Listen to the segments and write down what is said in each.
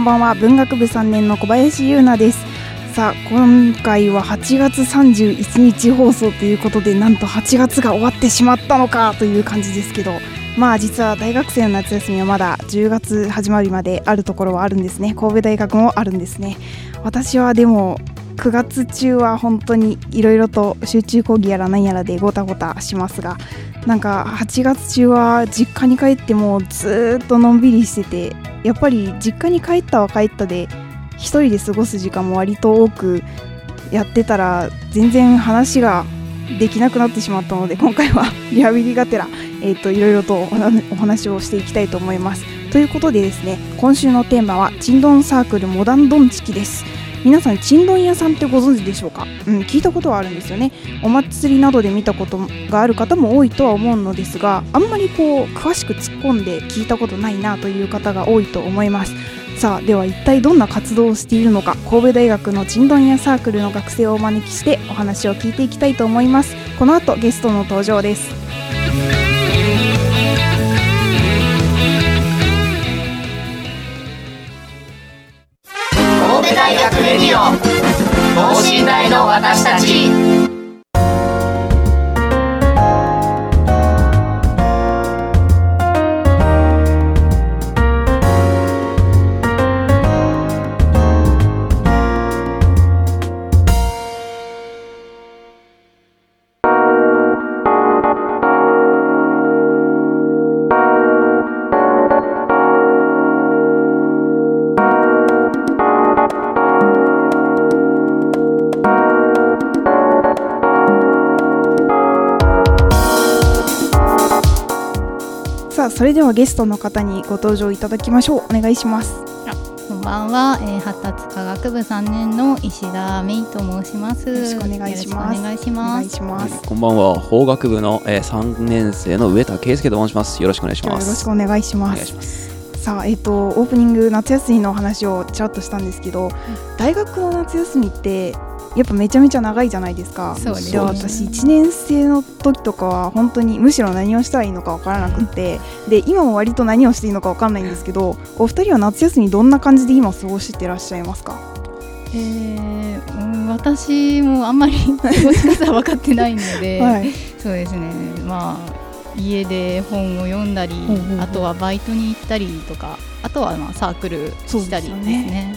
んこんばんは。文学部3年の小林優奈です。さあ今回は8月31日放送ということでなんと8月が終わってしまったのかという感じですけど。まあ実は大学生の夏休みはまだ10月始まりまであるところはあるんですね。神戸大学もあるんですね。私はでも9月中は本当にいろいろと集中講義やら何やらでごたごたしますがなんか8月中は実家に帰ってもずっとのんびりしててやっぱり実家に帰ったは帰ったで一人で過ごす時間も割と多くやってたら全然話ができなくなってしまったので今回は リハビリがてら、いろいろとお話をしていきたいと思います。ということでですね今週のテーマは「ちんどんサークルモダンドンチキ」です。皆さんちんどん屋さんってご存知でしょうか、うん、聞いたことはあるんですよね。お祭りなどで見たことがある方も多いとは思うのですがあんまりこう詳しく突っ込んで聞いたことないなという方が多いと思います。さあでは一体どんな活動をしているのか神戸大学のちんどん屋サークルの学生をお招きしてお話を聞いていきたいと思います。この後ゲストの登場です。れではゲストの方にご登場いただきましょう。お願いします。こんばんは、えー、発達科学部3年の石田芽衣と申します。よろしくお願いします。お願いしおます。こんばんは。法学部の、えー、3年生の上田圭介と申します。よろしくお願いしよろますしくお願いします。さあえっ、とオープニング夏休みの話をちらっとしたんですけど、大学の夏休みってやっぱめちゃめちゃ長いじゃないですか。そうです。で私1年生の時とかは本当にむしろ何をしたらいいのか分からなくって。で今も割と何をしていいのか分かんないんですけどお二人は夏休みどんな感じで今過ごしてらっしゃいますか？えーうん私もあんまり過ごし方は分かってないので、はい。そうですね。まあ家で本を読んだり、ほうほうほう。あとはバイトに行ったりとか、あとはまあサークルしたりですそうね。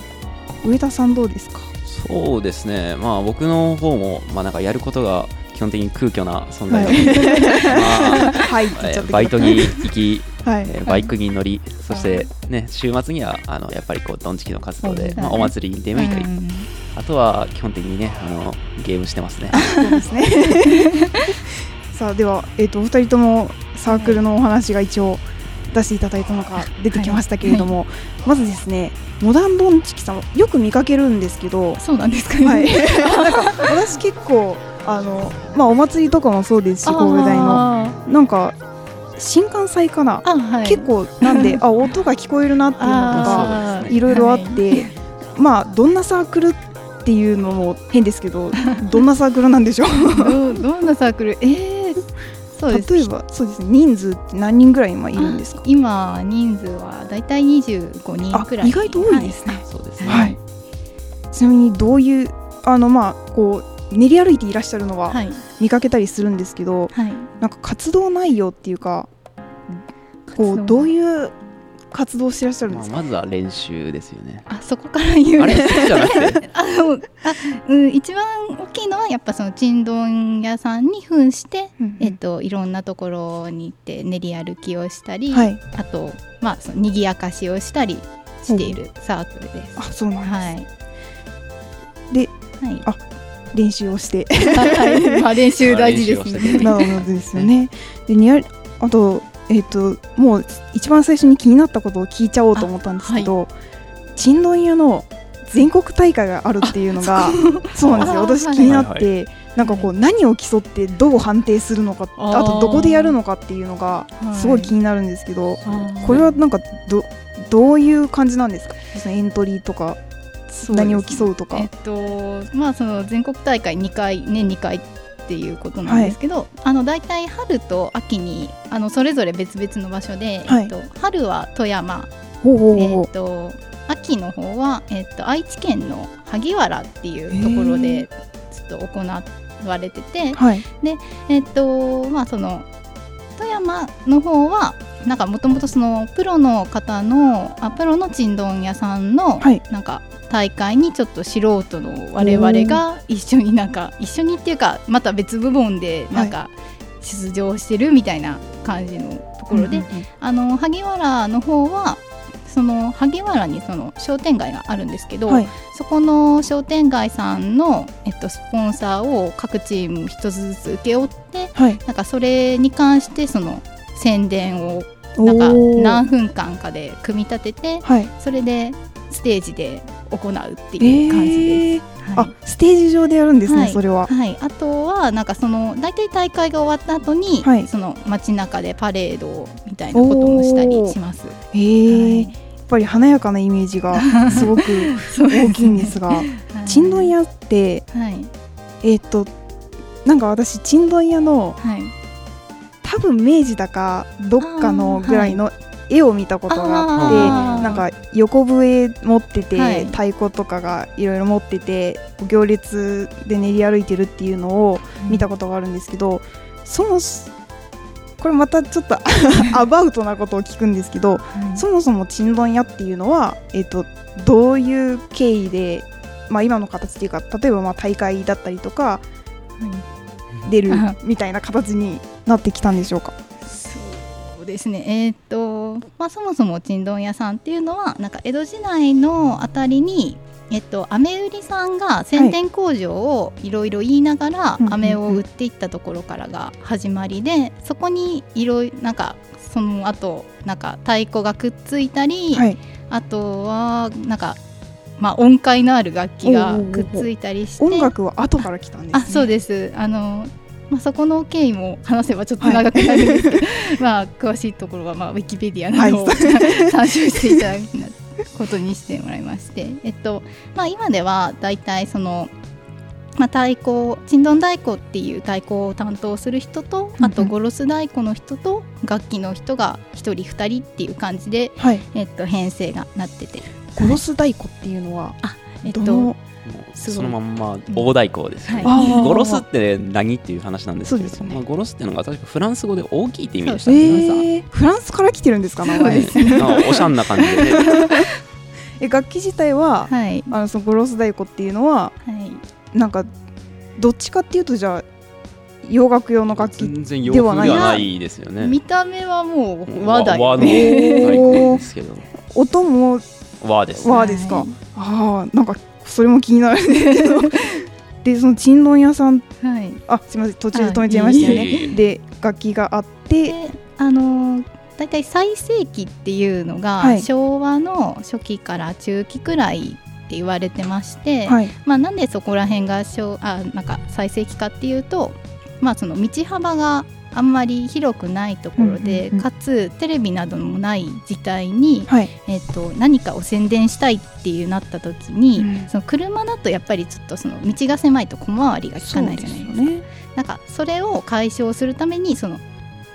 上田さんどうですか？そうですね。まあ僕の方もまあなんかやることが基本的に空虚な存在なのはい。で、まあ はい。って言っちゃってえーバイトに行き、はい。えーバイクに乗りそしてね週末にはあのやっぱりこうドンチキの活動で、はいまあ、お祭りに出向いたり、うんあとは基本的にねあのゲームしてますね。そうですね。さあでは、えー、とお二人ともサークルのお話が一応出していただいたのが出てきましたけれども、まずですねモダンドンチキさんよく見かけるんですけど、そうなんですかね。はい、なんか私結構あの、まあ、お祭りとかもそうですし神戸大の。あなんか新幹線かな、はい。結構なんで あ音が聞こえるなっていうのとかいろいろあっはて、まあどんなサークルっていうのも変ですけどどんなサークルなんでしょう どんなサークル？えー、例えばそうですね。人数って何人ぐらい今いるんですか？今人数はだいたい25人あくらい。意外と多いですね、そうですね、はい。ちなみにどういうあのまあこう練り歩いていらっしゃるのははい。見かけたりするんですけど、はい。なんか活動内容っていうかこうどういう活動してらっしゃるんまあ、ですか、まずは練習ですよね。あそこから言う。あれそうじゃなくて？あのあ、うん、一番大きいのはやっぱそのちんどん屋さんに扮して、うんうん。えっと、いろんなところに行って練り歩きをしたり、はい。あと、まあ、その賑やかしをしたりしているサークルです。あそうなんです、はい、ではい。あ練習をして。はい。まあ、練習大事ですね。なるほどですよね。でにやあとえっ、ともう一番最初に気になったことを聞いちゃおうと思ったんですけど、ちんどん屋の全国大会があるっていうのが そうなんですよ。あ私はい気になって、なんかこう何を競ってどう判定するのかあとどこでやるのかっていうのがはい。すごい気になるんですけど、これはなんかどどういう感じなんですか？そのエントリーとか何を競うとか。えっとまあその全国大会2回年2回っていうことなんですけど、あの大体春と秋にあのそれぞれ別々の場所で、はい。えっと、春は富山、ほうほうえほう。っと秋の方は、えっと、愛知県の萩原っていうところでちょっと行われてて、はい。えっとまあその富山の方はなんかもともとそのプロの方のあプロのちんどん屋さんの、はい。なんか大会にちょっと素人の我々が一緒になんか一緒にっていうかまた別部門でなんか出場してるみたいな感じのところで、あの萩原の方はその萩原にその商店街があるんですけど、はい。そこの商店街さんの、えっと、スポンサーを各チーム一つずつ請け負ってはい。なんかそれに関してその宣伝をなんか何分間かで組み立ててはい。それでステージで行うっていう感じです。えー。はい。あステージ上でやるんですね、はい。それは。はい、あとはなんかその大体大会が終わった後に、はい。その街中でパレードみたいなこともしたりします。えー。はい。やっぱり華やかなイメージが すごく大きいんですが、はい。ちんどん屋ってはい。えっ、となんか私ちんどん屋のはい多分明治だかどっかのぐらいの絵を見たことがあって、なんか横笛持ってて、はい。太鼓とかがいろいろ持ってて行列で練り歩いてるっていうのを見たことがあるんですけど、そもそこれまたちょっと アバウトなことを聞くんですけどはいそもそもちんどん屋っていうのは、えっとどういう経緯で、まあ、今の形っていうか例えばまあ大会だったりとか出るあ みたいな形になってきたんでしょうか？そうですね。えーっと、まあ、そもそもちんどん屋さんっていうのはなんか江戸時代のあたりにえっと、飴売りさんが宣伝工場をいろいろ言いながら飴を売っていったところからが始まりでそこにいろいろなんかその後なんか太鼓がくっついたり、はい、あとはなんか、まあ、音階のある楽器がくっついたりして。音楽は後から来たんです、ね。あそうです。あの、まあ、そこの経緯も話せばちょっと長くなるんですけど、まあ詳しいところは、まあ、ウィキペディアなどを、はい参照していただくことにしてもらいまして、えっとまあ、今ではだいたいその、まあ、太鼓ちんどん太鼓っていう太鼓を担当する人とあとゴロス太鼓の人と楽器の人が1人2人っていう感じで、はい、えっと、編成がなってて、ゴロス太鼓っていうのは、えっとどの？そのまんま大太鼓ですよね、はい。ゴロスって何？っていう話なんですけれどね。まあ、ゴロスっていうのが確かフランス語で大きいって意味でしたね、えー、フランスから来てるんですか名前。そうですなんかおしゃんな感じで、ね、え楽器自体は、はい、あのそのゴロス太鼓っていうのははい。なんかどっちかっていうとじゃあ洋楽用の楽器全然洋風ではないですよね。見た目はもう和だよ和の太ね。鼓ですけど。音も和です、和ですか、はいああなんかそれも気になるん でそのちんどん屋さん。はい、あすみません。途中で止めちゃいましたよねで楽器があって。であのー大体最盛期っていうのが、はい。昭和の初期から中期くらいって言われてまして、はい。まあ、なんでそこら辺が昭あなんか最盛期かっていうと、まあ、その道幅があんまり広くないところで、うんうんうん。かつテレビなどもない時代に、はい。えっと何かを宣伝したいっていうなった時に、うん。その車だとやっぱりちょっとその道が狭いと小回りが利かないじゃないですか。ね。なんかそれを解消するためにその、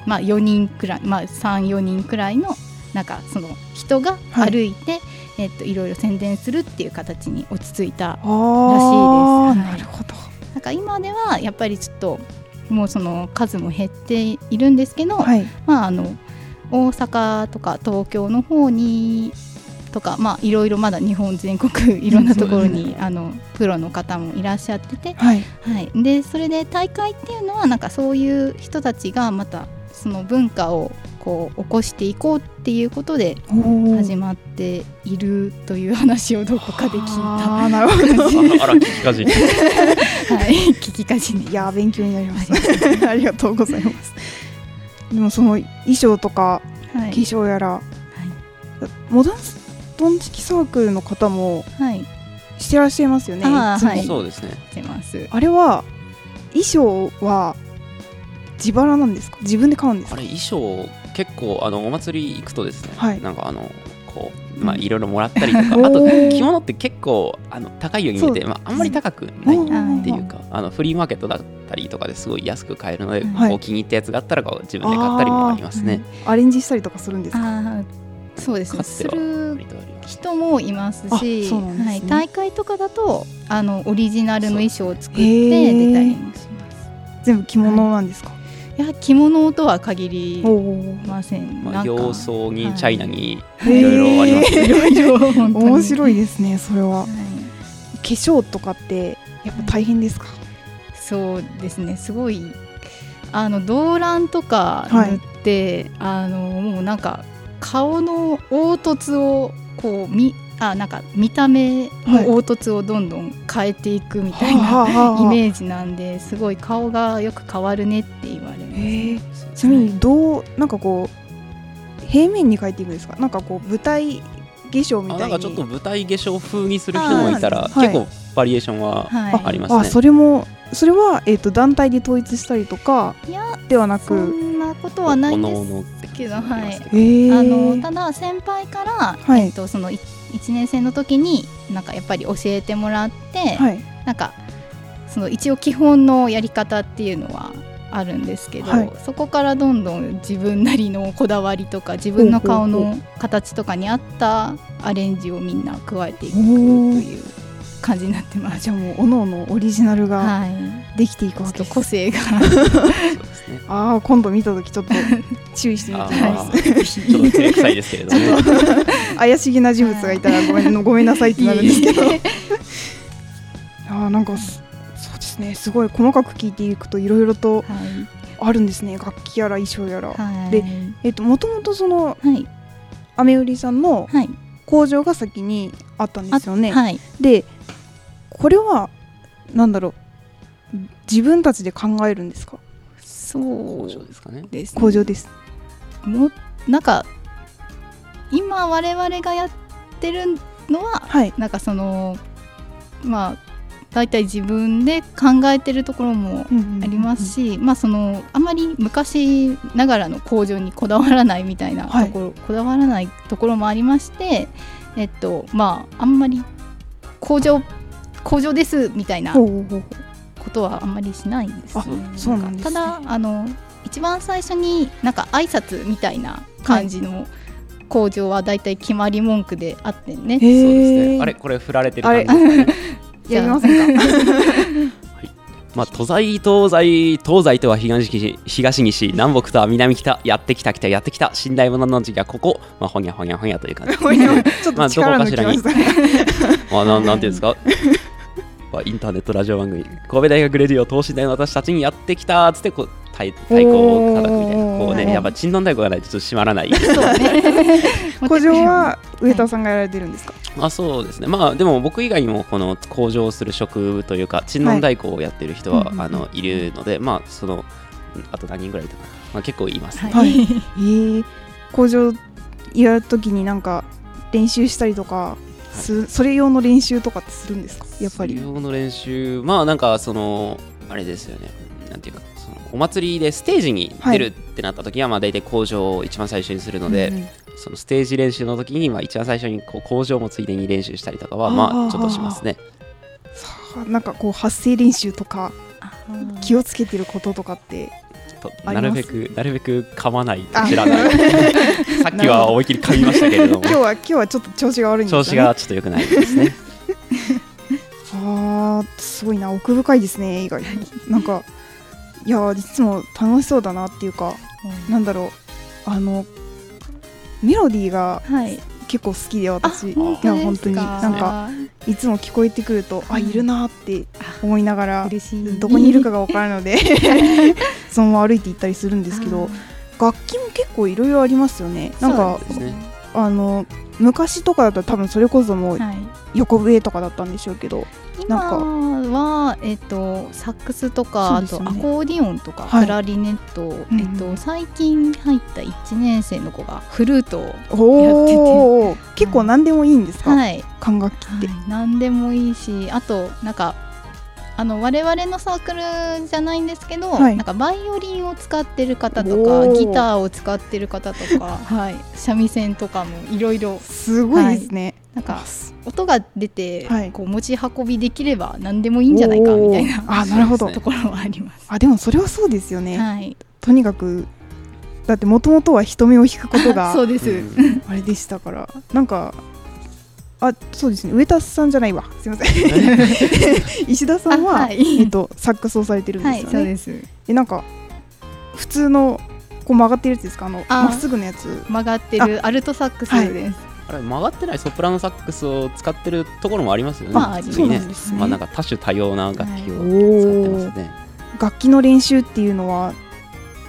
まあ、4人くらい、まあ、34人くらいのなんかその人がはい。歩いて、えっといろいろ宣伝するっていう形に落ち着いたらしいです。はい。なるほど。なんか今ではやっぱりちょっともうその数も減っているんですけど、はい。まああの大阪とか東京の方にとかまあいろいろまだ日本全国いろんなところに、あのプロの方もいらっしゃってて、はい。はい、でそれで大会っていうのはなんかそういう人たちがまたその文化をこう起こしていこうっていうことで始まっているという話をどこかで聞いあーなるほど。あら聞きかじ はい、聞きかじにいやー勉強になりましたありがとうございます。でもその衣装とかはい。化粧やら、モダンストンチキサークルの方もはい。してらっしゃいますよねいつも。あーはい。そうですね。してます。あれは衣装は自腹なんですか？自分で買うんですか？あれ衣装結構あのお祭り行くとですね、はい。なんかあのこうまあいろいろもらったりとか、あと着物って結構あの高いように見えて、まあ、あんまり高くないっていうかあのフリーマーケットだったりとかですごい安く買えるので、はい。こう気に入ったやつがあったらこう自分で買ったりもありますね。アレンジしたりとかするんですか？そうですね。する人もいますしすね。はい、大会とかだとあのオリジナルの衣装を作って出たりもします。全部着物なんですか、いや着物とは限りません、まあ、洋装にはい。チャイナにいろいろありますね。いろいろ本当に。面白いですねそれは。はい。化粧とかってやっぱ大変ですか、そうですね。すごいあの動乱とか塗って、あのもうなんか顔の凹凸をこうみあなんか見た目の凹凸をどんどん変えていくみたいな、はあはあはあイメージなんですごい顔がよく変わるねって言われます、へえ。ちなみにどうなんかこう平面に描いていくんですか？なんかこう舞台化粧みたいに。あなんかちょっと舞台化粧風にする人もいたら、はい。結構バリエーションははい。ありますね。あそれもそれは、えー、と団体で統一したりとかいやではなそくんなことはないんでおのおのすけど。はいえ。あのただ先輩から、はい。えっと、その1年生の時になんかやっぱり教えてもらって、はい。なんかその一応基本のやり方っていうのはあるんですけど、はい。そこからどんどん自分なりのこだわりとか自分の顔の形とかに合ったアレンジをみんな加えていくという感じになってます。あじゃあもうおのおのオリジナルがはい、できていくわけです、個性が。ね。ああ今度見た時ちょっと注意してみあて。みますーちょっと照れくさいですけれども、怪しげな人物がいたらごめんごめんなさいってなるんですけど。いやーなんかすそうですね。すごい細かく聞いていくといろいろとはい。あるんですね。楽器やら衣装やら、はい。でえっ、ともともとそのはい。アメ売りさんのはい。工場が先にあったんですよね、はい。でこれはなんだろう自分たちで考えるんですか？そう工場ですかね。ですね工場です。もなんか今我々がやってるのははい。なんかそのまあ大体自分で考えてるところもありますし、まあそのあまり昔ながらの工場にこだわらないみたいなところ、こだわらないところもありましてえっとまああんまり工場工場ですみたいなことはあんまりしないんですね。あそうなんですね。ただあの一番最初になんか挨拶みたいな感じの工場はだいたい決まり文句であってね、へそうですえね。あれ？これ振られてる感じ？ですかね。やりませんか？まあ、東西東西東西とは東西東西南北とは南北やってきた来たやってきた寝台物の時がここ、まあ、ほにゃほにゃほにゃという感じ。まあと力抜きましたね、まあ、なんなんていうんですか？まあインターネットラジオ番組神戸大学レディオ等身大の私たちにやってきたっつってこう太太鼓を叩くみたいなこうねやっぱ珍丼太鼓がないとちょっと閉まらない。工場 は上田さんがやられてるんですか、あそうですね。まあでも僕以外にもこの工場する職というか珍丼太鼓をやってる人は、うんうんうん。あのいるのでまあそのあと何人ぐらいいたかな、まあ、結構いますね、はい。えー、工場やるときになんか練習したりとかす、それ用の練習とかってするんですか？やっぱり。水泳の練習。まあなんかそのあれですよね。なんていうかそのお祭りでステージに出るってなった時は、まあ大体工場を一番最初にするので、うんうん。そのステージ練習の時にまあ一番最初にこう工場もついでに練習したりとかはまあちょっとしますね。さあなんかこう発声練習とか気ををつけてることとかってなるべくなるべく噛まない知らない。さっきは思いっきり噛みましたけれども。今日は今日はちょっと調子が悪いんですよね。調子がちょっと良くないですね。あーすごいな奥深いですね意外に。なんかいやいつも楽しそうだなっていうかなんだろう。あのメロディーがはい結構好きであ私いや本当に。なんかいつも聞こえてくるとあいるなって思いながら嬉しい。どこにいるかが分からないので そのまま歩いて行ったりするんですけど楽器も結構いろいろありますよね。なんかねあの昔とかだったら多分それこそもうはい。横笛とかだったんでしょうけど今なんか。は、えっと、サックスとか、ね。とアコーディオンとか、はい。クラリネット、うんえっと、最近入った1年生の子がフルートをおお結構何でもいいんですか、はい、管楽器って、はい、何でもいいしあとなんかあの我々のサークルじゃないんですけど、はい。なんかバイオリンを使ってる方とおかー。ギターを使ってる方とか、はい、三味線とかもいろいろすごいですね、なんか音が出て、はい。こう持ち運びできれば何でもいいんじゃないかみたいな あなるほど、ところはあります。あでもそれはそうですよね、はい、とにかくだってもともとは人目を引くことが そうです、うん。あれでしたから。なんかあそうですね。上田さんじこれすいません。石田さんは、あはい。えっと、サックスをされてるんではい、すよね、そうです。えなんか普通のこう曲がってるやつですか？あのあまっすぐのやつ。曲がってるアルトサックスです。あれ曲がってないソプラノサックスを使ってるところもありますよね。まあそうなんですね。まあなんか多種多様な楽器を使ってますね。楽器の練習っていうのは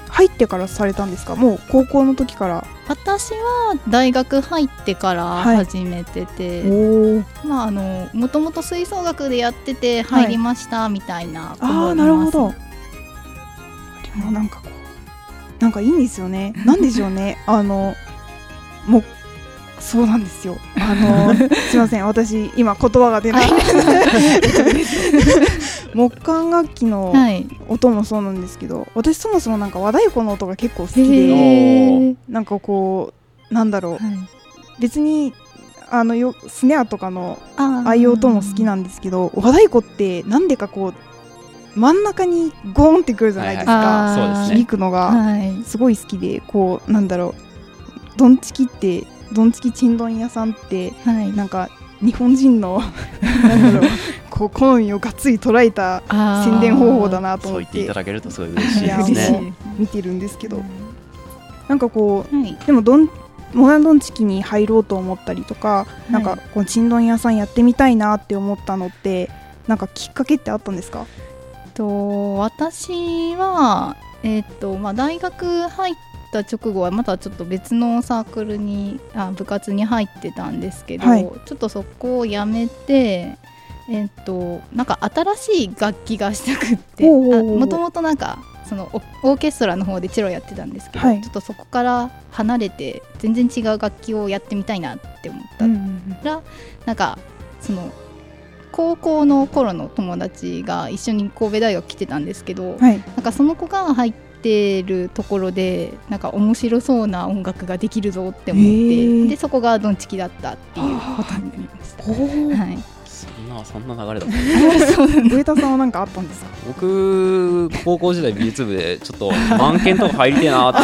入ってからされたんですか？もう高校の時から私は大学入ってからはい。始めてて、おまああのもともと吹奏楽でやってて入りましたみたいな子もああいなるほど。でもなんかこうなんかいいんですよね。なんでしょうね。あのもうそうなんですよ。あの すいません。私今言葉が出ない。木管楽器のはい。音もそうなんですけど私そもそもなんか和太鼓の音が結構好きへでー。なんかこうなんだろう。はい。別にあのよスネアとかのあああいう音も好きなんですけど和太鼓ってなんでかこう真ん中にゴーンってくるじゃないですはいか、そうですね。響くのがはい。すごい好きでこうなんだろう。ドンチキってドンチキチンドン屋さんってはい。なんか日本人のなんだろうこう好みをがっつり捉えた宣伝方法だなと思っそう言っていてただけるとすごい嬉しいですね。見てるんですけどなんかこうはい。でもどんモダンドンチキに入ろうと思ったりとか、なんかこうチンドン屋さんやってみたいなって思ったのってなんかきっかけってあったんですか？と私はえっ、とまあ大学入った直後はまたちょっと別のサークルにあ部活に入ってたんですけど、はい。ちょっとそこをやめてえっ、となんか新しい楽器がしたくってもともとなんかそのオオーケストラの方でチェロやってたんですけど、はい。ちょっとそこから離れて全然違う楽器をやってみたいなって思った。ら、なんかその高校の頃の友達が一緒に神戸大学来てたんですけど、はい。なんかその子が入ってるところでなんか面白そうな音楽ができるぞって思ってでそこがドンチキだったっていうことになりました。はい、そんなそんな流れだった。上田さんは何かあったんですか？僕高校時代美術部でちょっと満研とか入りてえなって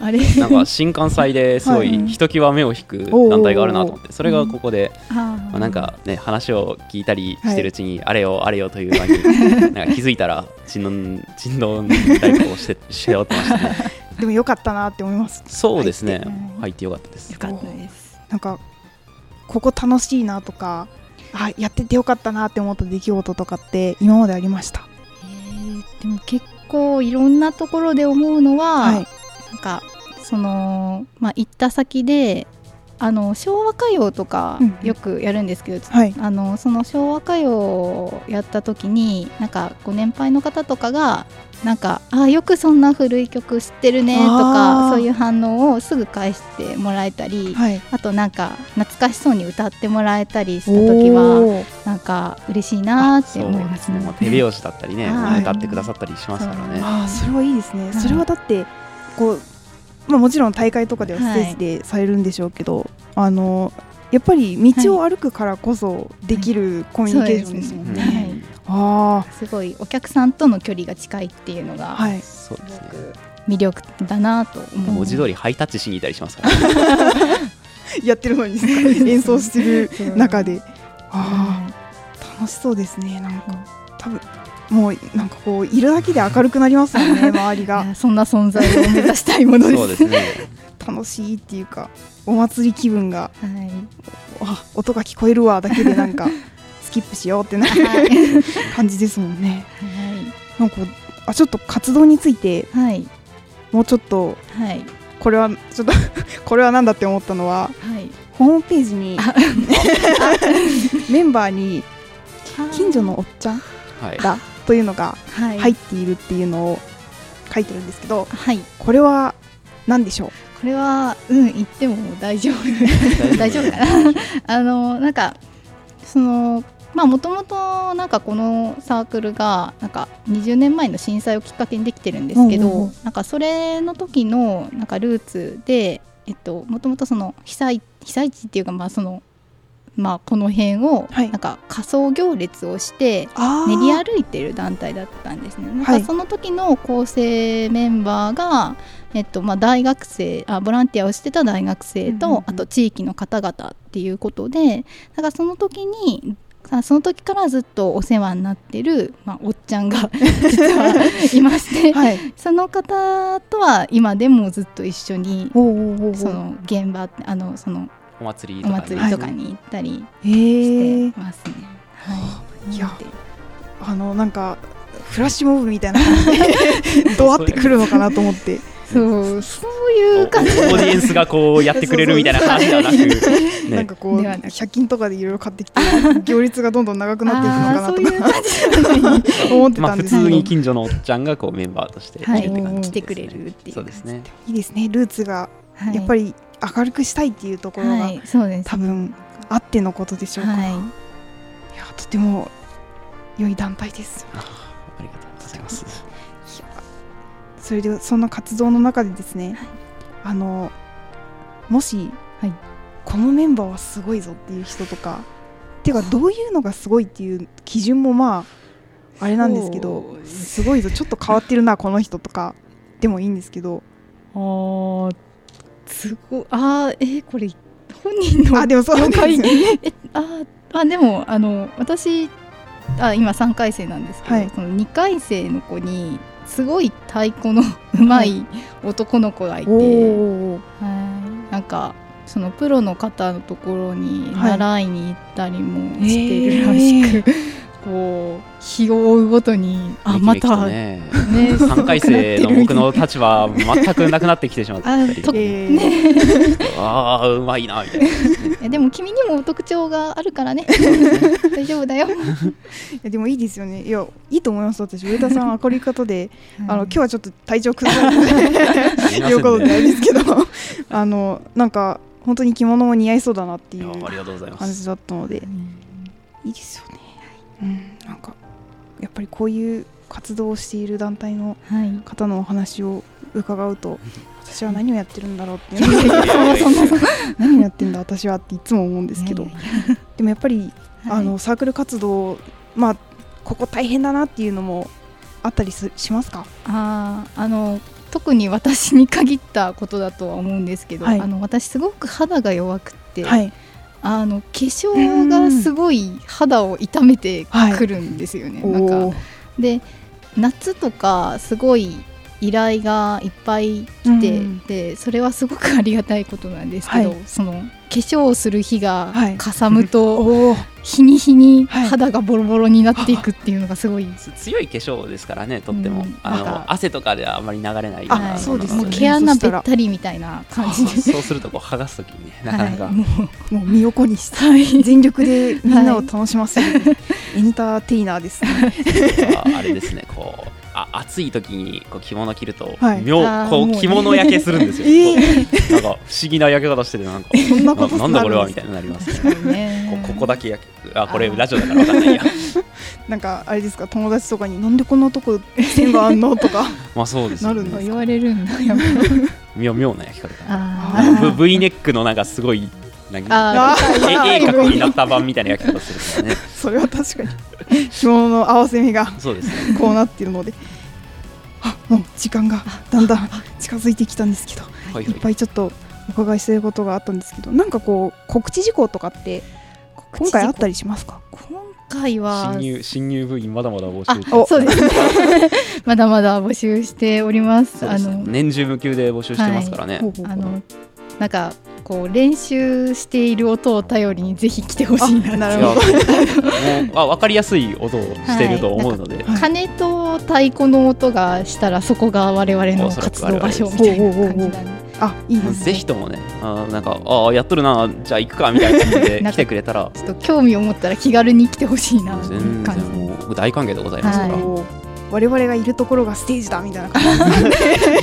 あれ。なんか新幹線ですごはいいひときわ目を引く団体があるなと思って それがここであまあ、なんかね話を聞いたりしてるうちに、あれよあれよという間に なんか気づいたらちんどんどんしてしよってましたねでも良かったなって思います。そうですね。入って。入ってよかったです。よかったです。なんかここ楽しいなとかあやっててよかったなって思った出来事とかって今までありました？えーでも結構いろんなところで思うのは、はい。なんかそのまあ行った先であの昭和歌謡とかうんうん。よくやるんですけど、はい。あのその昭和歌謡をやった時になんかご年配の方とかがなんかあよくそんな古い曲知ってるねとかそういう反応をすぐ返してもらえたり、はい。あとなんか懐かしそうに歌ってもらえたりした時はなんか嬉しいなーって思いますね。もう。手拍子だったりね、はい。歌ってくださったりしますからね。あーそれはいいですね、はいそれはだってこう、まあ、もちろん大会とかではステージでされるんでしょうけど、あのやっぱり道を歩くからこそできるコミュニケーションですもんね。そうですねあすごいお客さんとの距離が近いっていうのあがはい。そうですね魅力だなと思う。文字通りハイタッチしにいたりしますから、ね、やってるのに 演奏してる中で。あ楽しそうですねなんか。多分もうなんかこういるだけで明るくなりますもんね 周りいいがやそんな存在を目指したいものです。そうですね。楽しいっていうかお祭り気分がはい。あ音が聞こえるわだけでなんか スキップしようってなはい。る感じですもんね。なんかあちょっと活動についてはい。もうちょっとはい。これはちょっとこれはなんだって思ったのははい。ホームページにメンバーに近所のおっちゃんはい。だというのがはい。入っているっていうのを書いてるんですけどはい。これは何でしょう？これはうん言っても大丈夫。大丈夫。かな？あのなんかそのまあもともとなんかこのサークルがなんか20年前の震災をきっかけにできてるんですけど、うんうなんかそれの時のなんかルーツでえっともともとその被災被災地っていうかまあそのまあこの辺をはい。なんか仮装行列をしてあ練り歩いてる団体だったんですね。なんはいかその時の構成メンバーが、えっとまあ、大学生あボランティアをしてた大学生と、あと地域の方々っていうことでだからその時にあその時からずっとお世話になってる、まあ、おっちゃんが 実はいまして、はい。その方とは今でもずっと一緒にその現場あのそのお祭りおとかに行ったりへしえてますね。はい、いやあのなんかフラッシュモブみたいな感じで ドワってくるのかなと思って。そうそういう感じ。オーディエンスがこうやってくれるみたいな話ではなく、なんね、かこうではなく。100均とかでいろいろ買ってきて行列がどんどん長くなっていくのかなとか。思ってたんですけど、通に近所のおっちゃんがこうメンバーとして来はいてくれるっていうそうですね。いいですね。ルーツがはいやっぱり明るくしたいっていうところがはいそうです。多分あってのことでしょうか、、はい。やとても良い団体です。あありがとうございます。それでそんな活動の中でですね、あのもし、はい。このメンバーはすごいぞっていう人とかっていうかどういうのがすごいっていう基準もまああれなんですけどすごいぞちょっと変わってるなこの人とかでもいいんですけど。あーすごい。あーえーこれ本人のあでもそうなんですよねえあーあでもあの私あ今3回生なんですけど、はい。その2回生の子にすごい太鼓の上手い男の子がいて、はい。なんかそのプロの方のところにはい。習いに行ったりもしてるらしく、こう日を追うごとにあまたねね、すごく3回生の僕の立場は全くなくなってきてしまったりあとえーああうまいなみたいな、えでも君にも特徴があるからね。大丈夫だよ、いやでもいいですよね。いやいいと思います私。上田さん明るい方であの今日はちょっと体調崩されてすいまいうことせんねですけどあのなんか本当に着物も似合いそうだなっていう感じだったので。いいですよね、うん、なんかやっぱりこういう活動をしている団体のはい。方のお話を伺うと私は何をやってるんだろうっていう 何をやってんだ私はっていつも思うんですけど。でもやっぱりやあのサークル活動まあここ大変だなっていうのもあったりすしますか？あーあの特に私に限ったことだとは思うんですけど、はい。あの私すごく肌が弱くって、はいあの化粧がすごい肌を痛めてくるんですよね。なんかおー。で夏とかすごい依頼がいっぱい来て、うん。でそれはすごくありがたいことなんですけど、はい。その化粧をする日がはい。かさむと、日に日にはい。肌がボロボロになっていくっていうのがすごい、強い化粧ですからねとっても、うん。あの汗とかではあまり流れないようあなそうですよね。もう毛穴べったりみたいな感じで。そうするとこう剥がすときにねなかなか、はい、もうもう身を粉にしてはい。全力でみんなを楽しませる、エンターテイナーですね。ああれですねこうあ暑い時にこう着物着ると、はい。妙こう着物焼けするんですよ、えなんか不思議な焼け方しててなんか。なななんだこれはみたいになりますね。ね。こここだけ焼けあこれラジオだからわかんないや。なんかあれですか友達とかになんでこんなとこ線があんの？とか。まあそうですよね。なるんだ言われるんだ。やっぱ妙妙な焼き方あー。あの v, v ネックのなんかすごいなんかあーえ A 角になった版みたいな焼き方するからね。それは確かに。着物の合わせ目がそうですね。こうなってるので。あもう時間がだんだん近づいてきたんですけどはいい。っぱいちょっとお伺いしたいことがあったんですけどなんかこう告知事項とかって今回あったりしますか？今回は新入新入部員まだまだ募あ集中。お。そうですね。まだまだ募集しております。そうですあの年中無休で募集してますからね、ほうほうほうあのなんかこう練習している音を頼りにぜひ来てほしいなるほど。もう あ分かりやすい音をしてると思うので、はい鐘と太鼓の音がしたらそこが我々の活動場所みたいな感じなんで。あいいですね。ぜひともねあなんかあやっとるなじゃあ行くかみたいな。感じで来てくれたら。ちょっと興味を持ったら気軽に来てほしいな全感じ。然もう大歓迎でございますから、はい。我々がいるところがステージだみたいな感じで。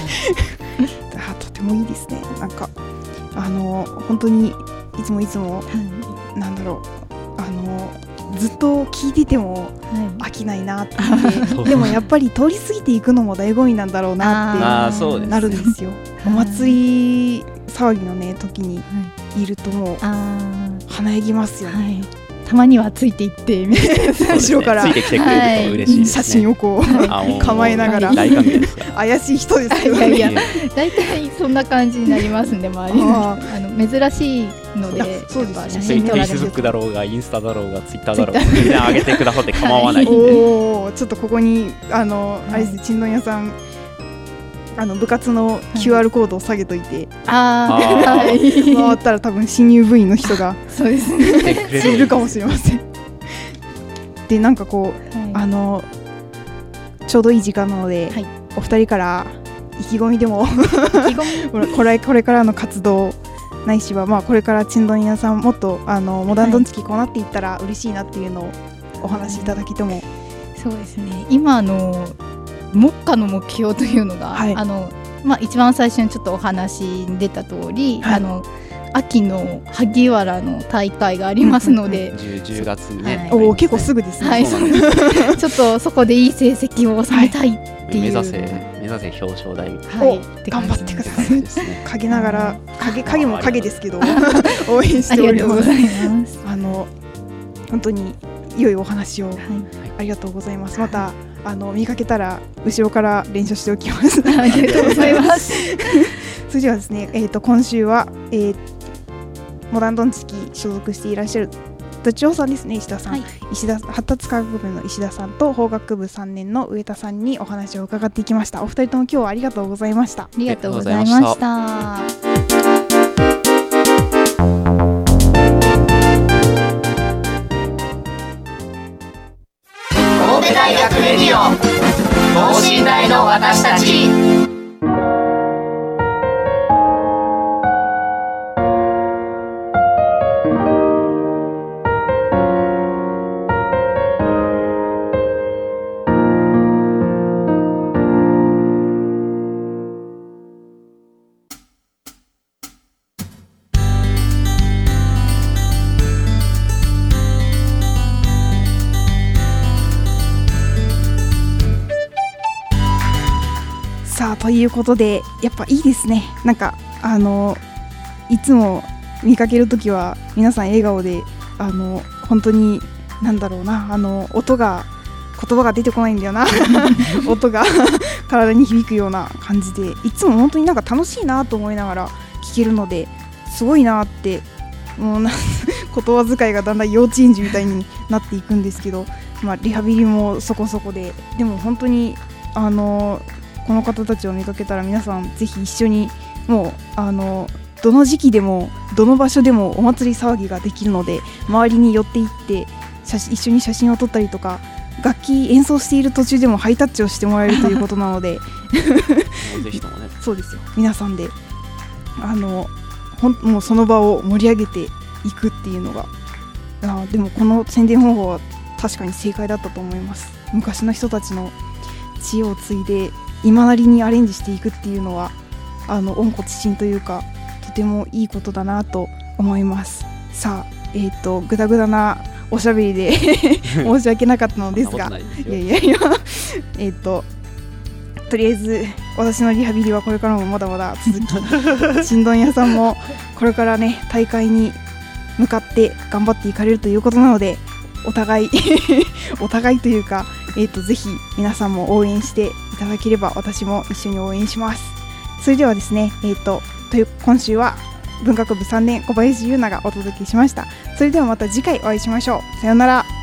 とてもいいですね。なんかあの本当にいつもいつもはい。なんだろう。あのずっと聞いててもはい。飽きないなって。思ってでもやっぱり通り過ぎていくのも醍醐味なんだろうなってなるんですよ。お祭り騒ぎのね時にい。るともうあ華やぎますよね、ーはいたまにはついていって後ろから。ついてきてくれると嬉しいですね、写真をこう構えながら。怪しい人ですけどいやいや。大体そんな感じになりますんで周りの人ああの珍しいのでそうです写フ真撮られるェイスブックだろうがインスタだろうがツイッターだろうがみんな上げてくださって構わないんで、おおちょっとここにあの、あれですねちんどん屋さんあの部活の QR コードを下げといて、ああ回ったら多分新入部員の人が そうですね。来てくれるいるかもしれません。でなんかこうはい。あのちょうどいい時間なので、はい。お二人から意気込みでも これこれからの活動ないしはまあこれからちんどん屋さんもっとあのモダンドンチキこうなっていったら嬉しいなっていうのをお話しいただけても、そうですね。今あの目下の目標というのが、はい。あのまあ、一番最初にちょっとお話に出た通り、はい。あの秋の萩原の大会がありますので、10, 10月にね、はい。おお結構すぐですね。はいちょっとそこでいい成績を収めたいっていう、目指せ目指せ表彰台。い、お頑張ってください。感じですね。陰ながら影影も影ですけど応援しております。がとうございます。あの本当に良いお話をはい。ありがとうございます。またあの見かけたら後ろから練習しておきます。ありがとうございます。それではですねえっ、と今週は、えーモダンドンチキ所属していらっしゃるどっちさんですね石田さん、はい。石田発達科学部の石田さんと法学部3年の上田さんにお話を伺っていきました。お二人とも今日はありがとうございました。ありがとうございました。いうことでやっぱいいですね。なんかあのいつも見かけるときは皆さん笑顔であの本当になんだろうなあの音が言葉が出てこないんだよな。音が体に響くような感じでいつも本当になんか楽しいなと思いながら聞けるのですごいなってもうな 言葉遣いがだんだん幼稚園児みたいになっていくんですけど、まあ、リハビリもそこそこででも本当にあのこの方たちを見かけたら皆さんぜひ一緒にもうあのどの時期でもどの場所でもお祭り騒ぎができるので周りに寄っていって写一緒に写真を撮ったりとか楽器演奏している途中でもハイタッチをしてもらえるということなのでぜひともねそうですよ。皆さんであのほんもうその場を盛り上げていくっていうのがあでもこの宣伝方法は確かに正解だったと思います。昔の人たちの知恵を継いで今なりにアレンジしていくっていうのはあの温故知新というかとてもいいことだなと思います。さあえっ、とぐだぐだなおしゃべりで 申し訳なかったのですがいやいやいや えっととりあえず私のリハビリはこれからもまだまだ続き 新聞屋さんもこれからね大会に向かって頑張っていかれるということなのでお互いお互いというか、えー、とぜひ皆さんも応援していただければ私も一緒に応援します。それではですねえっ、とという今週は文学部3年小林優奈がお届けしました。それではまた次回お会いしましょう。さようなら。